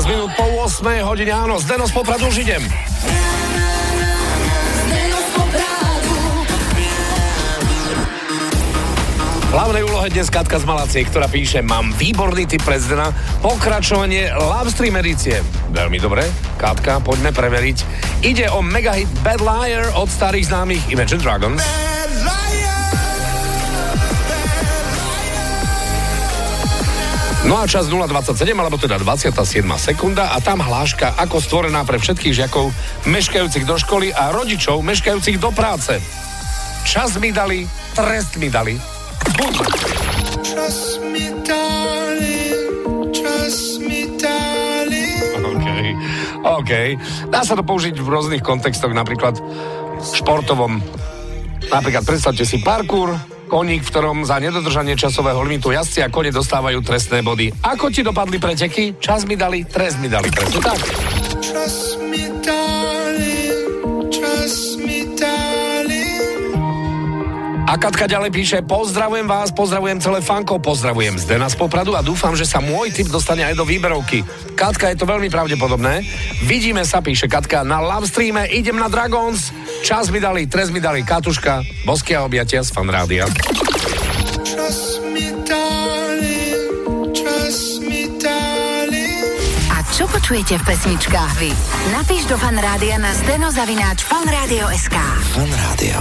13 minút po 8 hodine, áno, z Popradu už idem. V hlavnej úlohe dnes Katka z Malacie, ktorá píše Mám výborný typ pre Zdena, pokračovanie Love Stream edície. Veľmi dobre, Katka, poďme preveriť. Ide o megahit Bad Liar od starých známych Imagine Dragons. No a čas 0,27, alebo teda 27 sekunda a tam hláška ako stvorená pre všetkých žiakov meškajúcich do školy a rodičov meškajúcich do práce. Čas mi dali, trest mi dali. Bum. Trust me, darling. Trust me, darling. OK. OK. Dá sa to použiť v rôznych kontextoch, napríklad športovom. Napríklad predstavte si parkour, koník, v ktorom za nedodržanie časového limitu jazdci a kone dostávajú trestné body. Ako ti dopadli preteky? Čas mi dali, trest mi dali. Presne tak. Trust me, darling. A Katka ďalej píše, pozdravujem vás, pozdravujem celé fanko, pozdravujem Zdena z Popradu a dúfam, že sa môj tip dostane aj do výberovky. Katka, je to veľmi pravdepodobné. Vidíme sa, píše Katka, na live streame, idem na Dragons, čas mi dali, trest mi dali Katuška, bosky a objatia z fanrádia. Čo počujete v pesničkách vy? Napíš do fanrádia na steno zavináč fanradio.sk. Fan Rádio.